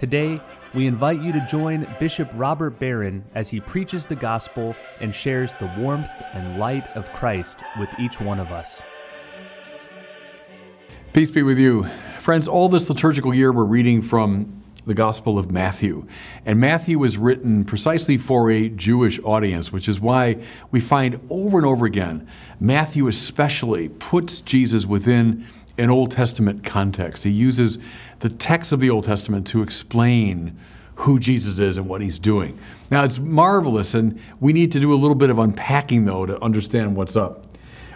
Today, we invite you to join Bishop Robert Barron as he preaches the gospel and shares the warmth and light of Christ with each one of us. Peace be with you. Friends, all this liturgical year we're reading from the Gospel of Matthew. And Matthew was written precisely for a Jewish audience, which is why we find over and over again Matthew especially puts Jesus within an Old Testament context. He uses the text of the Old Testament to explain who Jesus is and what he's doing. Now, it's marvelous, and we need to do a little bit of unpacking, though, to understand what's up.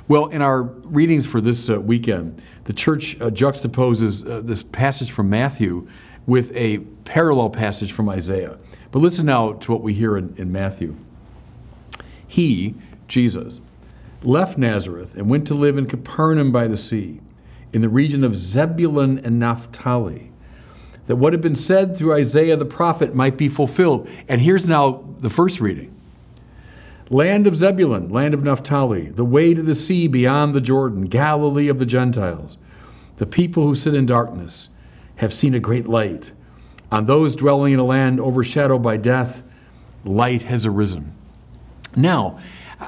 Well, in our readings for this uh, weekend, the church uh, juxtaposes uh, this passage from Matthew with a parallel passage from Isaiah. But listen now to what we hear in, in Matthew. He, Jesus, left Nazareth and went to live in Capernaum by the sea in the region of Zebulun and Naphtali, that what had been said through Isaiah the prophet might be fulfilled. And here's now the first reading Land of Zebulun, land of Naphtali, the way to the sea beyond the Jordan, Galilee of the Gentiles. The people who sit in darkness have seen a great light. On those dwelling in a land overshadowed by death, light has arisen. Now,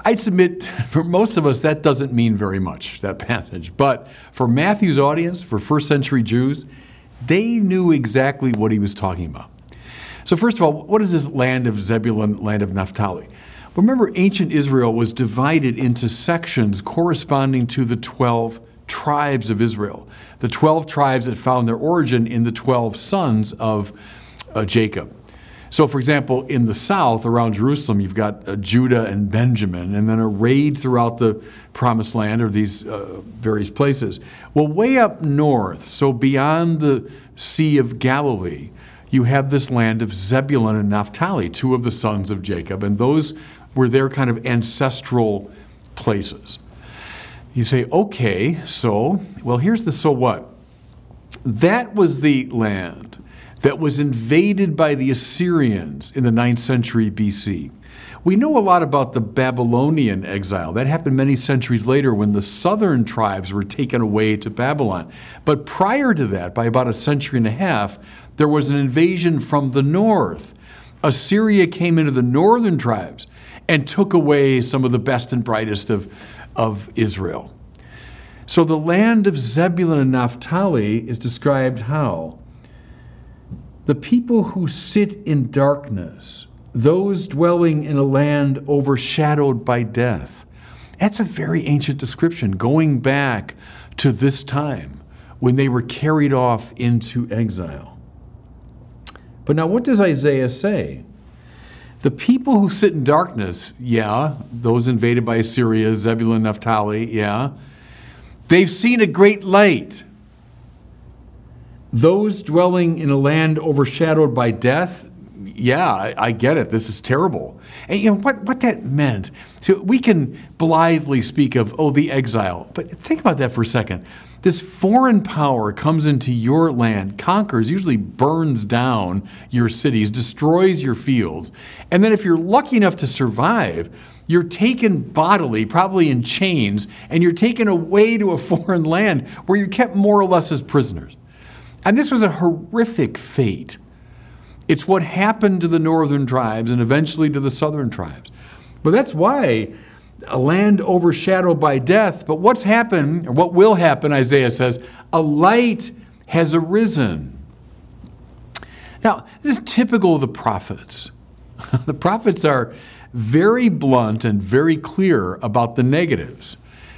I'd submit for most of us that doesn't mean very much, that passage. But for Matthew's audience, for first century Jews, they knew exactly what he was talking about. So, first of all, what is this land of Zebulun, land of Naphtali? Remember, ancient Israel was divided into sections corresponding to the 12 tribes of Israel, the 12 tribes that found their origin in the 12 sons of uh, Jacob. So, for example, in the south around Jerusalem, you've got uh, Judah and Benjamin, and then arrayed throughout the promised land or these uh, various places. Well, way up north, so beyond the Sea of Galilee, you have this land of Zebulun and Naphtali, two of the sons of Jacob, and those were their kind of ancestral places. You say, okay, so, well, here's the so what. That was the land that was invaded by the Assyrians in the 9th century BC. We know a lot about the Babylonian exile. That happened many centuries later when the southern tribes were taken away to Babylon. But prior to that, by about a century and a half, there was an invasion from the north. Assyria came into the northern tribes and took away some of the best and brightest of, of Israel. So the land of Zebulun and Naphtali is described how? The people who sit in darkness, those dwelling in a land overshadowed by death. That's a very ancient description, going back to this time when they were carried off into exile. But now, what does Isaiah say? The people who sit in darkness, yeah, those invaded by Assyria, Zebulun, Naphtali, yeah, they've seen a great light. Those dwelling in a land overshadowed by death, yeah, I, I, get it. This is terrible. And you know what, what that meant. So we can blithely speak of, oh, the exile. But think about that for a second. This foreign power comes into your land, conquers, usually burns down your cities, destroys your fields. And then if you're lucky enough to survive, you're taken bodily, probably in chains, and you're taken away to a foreign land where you're kept more or less as prisoners. And this was a horrific fate. It's what happened to the northern tribes and eventually to the southern tribes. But that's why a land overshadowed by death. But what's happened, or what will happen, Isaiah says, a light has arisen. Now, this is typical of the prophets. the prophets are very blunt and very clear about the negatives.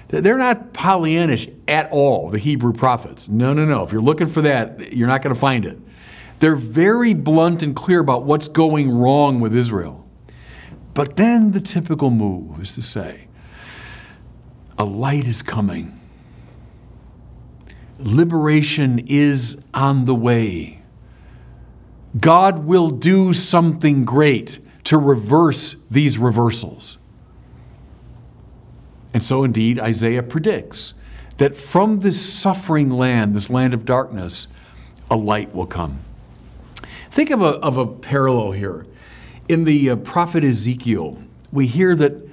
They're not Pollyannish at all, the Hebrew prophets. No, no, no. If you're looking for that, you're not going to find it. They're very blunt and clear about what's going wrong with Israel. But then the typical move is to say, a light is coming. Liberation is on the way. God will do something great to reverse these reversals. And so, indeed, Isaiah predicts that from this suffering land, this land of darkness, a light will come. Think of a, of a parallel here. In the uh, prophet Ezekiel, we hear that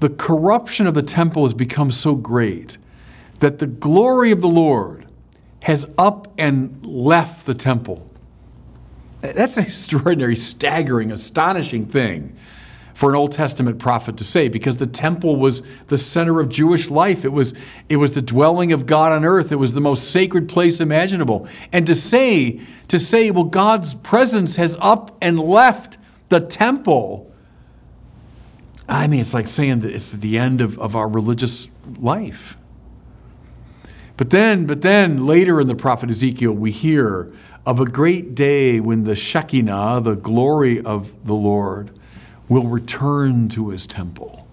the corruption of the temple has become so great that the glory of the Lord has up and left the temple. That's an extraordinary, staggering, astonishing thing for an Old Testament prophet to say because the temple was the center of Jewish life. It was, it was the dwelling of God on earth. It was the most sacred place imaginable. And to say, to say, well, God's presence has up and left the temple, I mean, it's like saying that it's the end of, of our religious life. But then, but then later in the prophet Ezekiel, we hear of a great day when the Shekinah, the glory of the Lord, will return to his temple,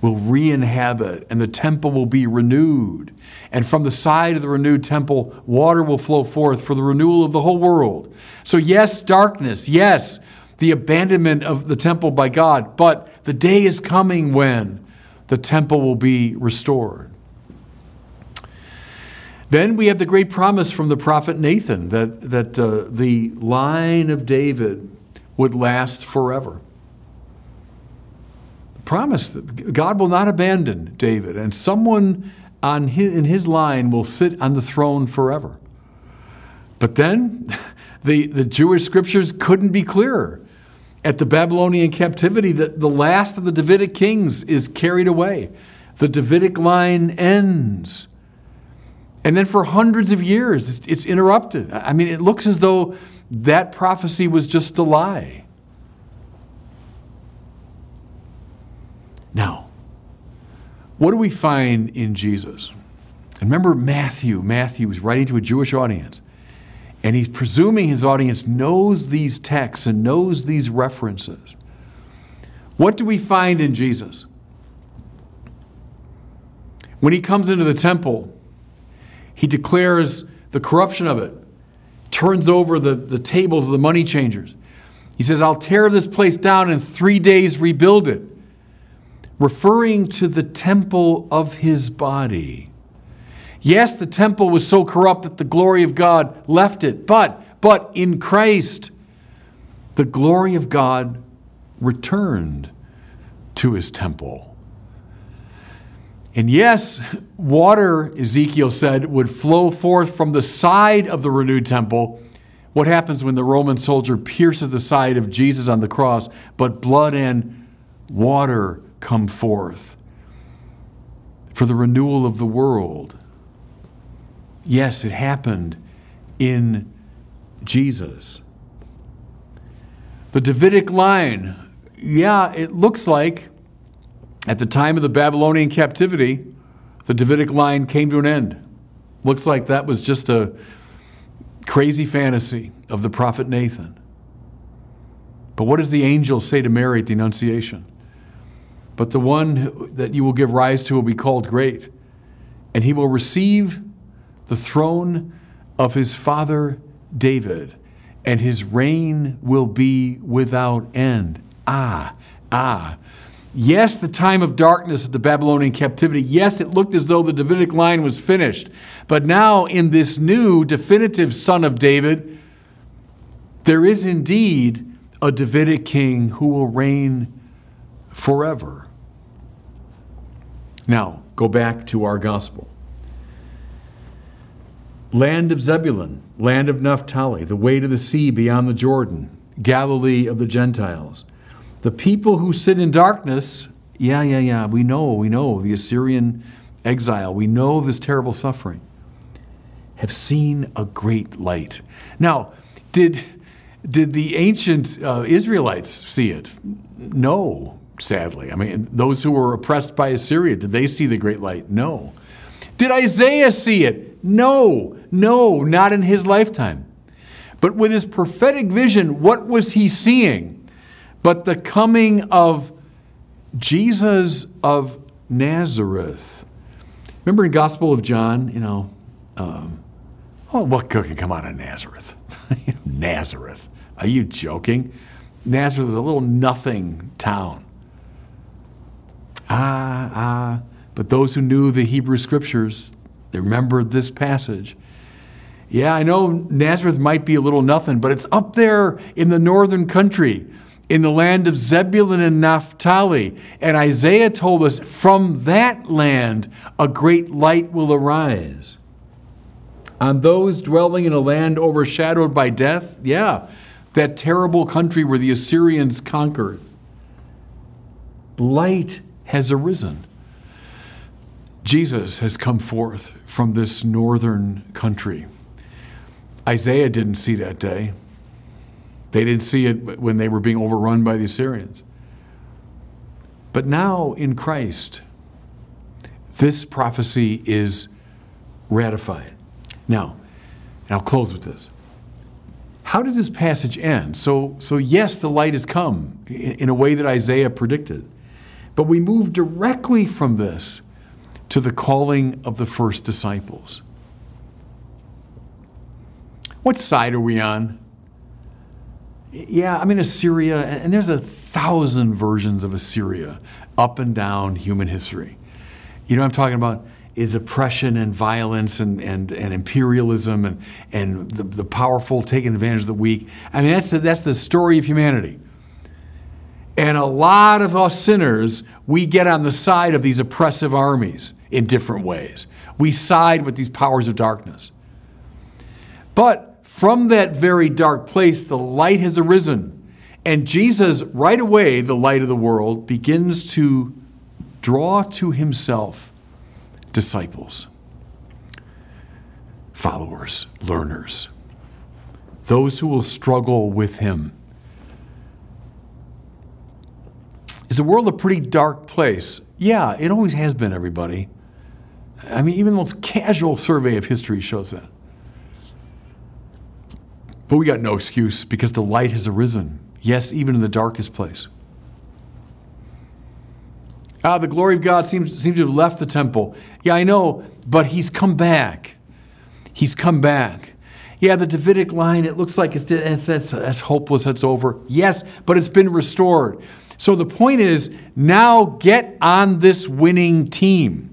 will re inhabit, and the temple will be renewed. And from the side of the renewed temple, water will flow forth for the renewal of the whole world. So, yes, darkness, yes, the abandonment of the temple by God, but the day is coming when the temple will be restored. Then we have the great promise from the prophet Nathan that, that uh, the line of David would last forever promise that God will not abandon David, and someone on his, in his line will sit on the throne forever. But then the, the Jewish scriptures couldn't be clearer. At the Babylonian captivity, the, the last of the Davidic kings is carried away. The Davidic line ends. And then for hundreds of years, it's, it's interrupted. I mean, it looks as though that prophecy was just a lie. Now, what do we find in Jesus? And remember Matthew. Matthew is writing to a Jewish audience. And he's presuming his audience knows these texts and knows these references. What do we find in Jesus? When he comes into the temple, he declares the corruption of it, turns over the, the tables of the money changers. He says, I'll tear this place down in three days, rebuild it referring to the temple of his body. Yes, the temple was so corrupt that the glory of God left it, but, but in Christ, the glory of God returned to his temple. And yes, water, Ezekiel said, would flow forth from the side of the renewed temple. What happens when the Roman soldier pierces the side of Jesus on the cross? But blood and water come forth for the renewal of the world. Yes, it happened in Jesus. The Davidic line, yeah, it looks like at the time of the Babylonian captivity, the Davidic line came to an end. Looks like that was just a crazy fantasy of the prophet Nathan. But what does the angel say to Mary at the Annunciation? But the one that you will give rise to will be called great, and he will receive the throne of his father David, and his reign will be without end. Ah, ah. Yes, the time of darkness of the Babylonian captivity, yes, it looked as though the Davidic line was finished. But now, in this new definitive son of David, there is indeed a Davidic king who will reign forever. Now, go back to our gospel. Land of Zebulun, land of Naphtali, the way to the sea beyond the Jordan, Galilee of the Gentiles. The people who sit in darkness, yeah, yeah, yeah, we know, we know the Assyrian exile, we know this terrible suffering, have seen a great light. Now, did, did the ancient uh, Israelites see it? No, sadly. I mean, those who were oppressed by Assyria, did they see the great light? No. Did Isaiah see it? No, no, not in his lifetime. But with his prophetic vision, what was he seeing? But the coming of Jesus of Nazareth. Remember in Gospel of John, you know, um, oh, what could come out of Nazareth? Nazareth. Are you joking? Nazareth was a little nothing town. Ah, ah. But those who knew the Hebrew scriptures, they remembered this passage. Yeah, I know Nazareth might be a little nothing, but it's up there in the northern country, in the land of Zebulun and Naphtali. And Isaiah told us from that land a great light will arise. On those dwelling in a land overshadowed by death, yeah, that terrible country where the Assyrians conquered, light has arisen. Jesus has come forth from this northern country. Isaiah didn't see that day. They didn't see it when they were being overrun by the Assyrians. But now in Christ, this prophecy is ratified. Now, I'll close with this. How does this passage end? So, so yes, the light has come in a way that Isaiah predicted. But we move directly from this to the calling of the first disciples. What side are we on? Yeah, I'm in Assyria, and there's a thousand versions of Assyria up and down human history. You know what I'm talking about? Is oppression and violence and, and, and imperialism and, and the, the powerful taking advantage of the weak. I mean, that's the, that's the story of humanity. And a lot of us sinners, we get on the side of these oppressive armies in different ways. We side with these powers of darkness. But from that very dark place, the light has arisen. And Jesus, right away, the light of the world, begins to draw to himself disciples, followers, learners, those who will struggle with him. Is the world a pretty dark place? Yeah, it always has been, everybody. I mean, even the most casual survey of history shows that. But we got no excuse because the light has arisen. Yes, even in the darkest place. Ah, the glory of God seems, seems to have left the temple. Yeah, I know, but he's come back. He's come back. Yeah, the Davidic line, it looks like it's, it's, it's, it's hopeless, it's over. Yes, but it's been restored. So the point is now get on this winning team.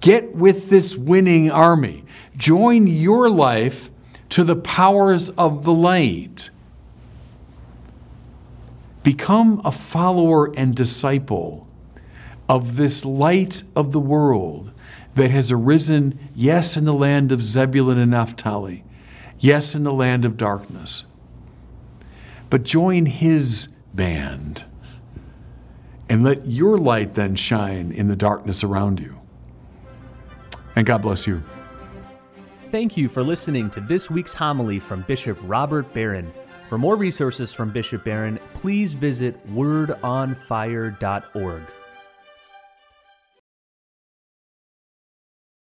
Get with this winning army. Join your life to the powers of the light. Become a follower and disciple of this light of the world that has arisen, yes, in the land of Zebulun and Naphtali, yes, in the land of darkness. But join his band and let your light then shine in the darkness around you. And God bless you. Thank you for listening to this week's homily from Bishop Robert Barron. For more resources from Bishop Barron, please visit wordonfire.org.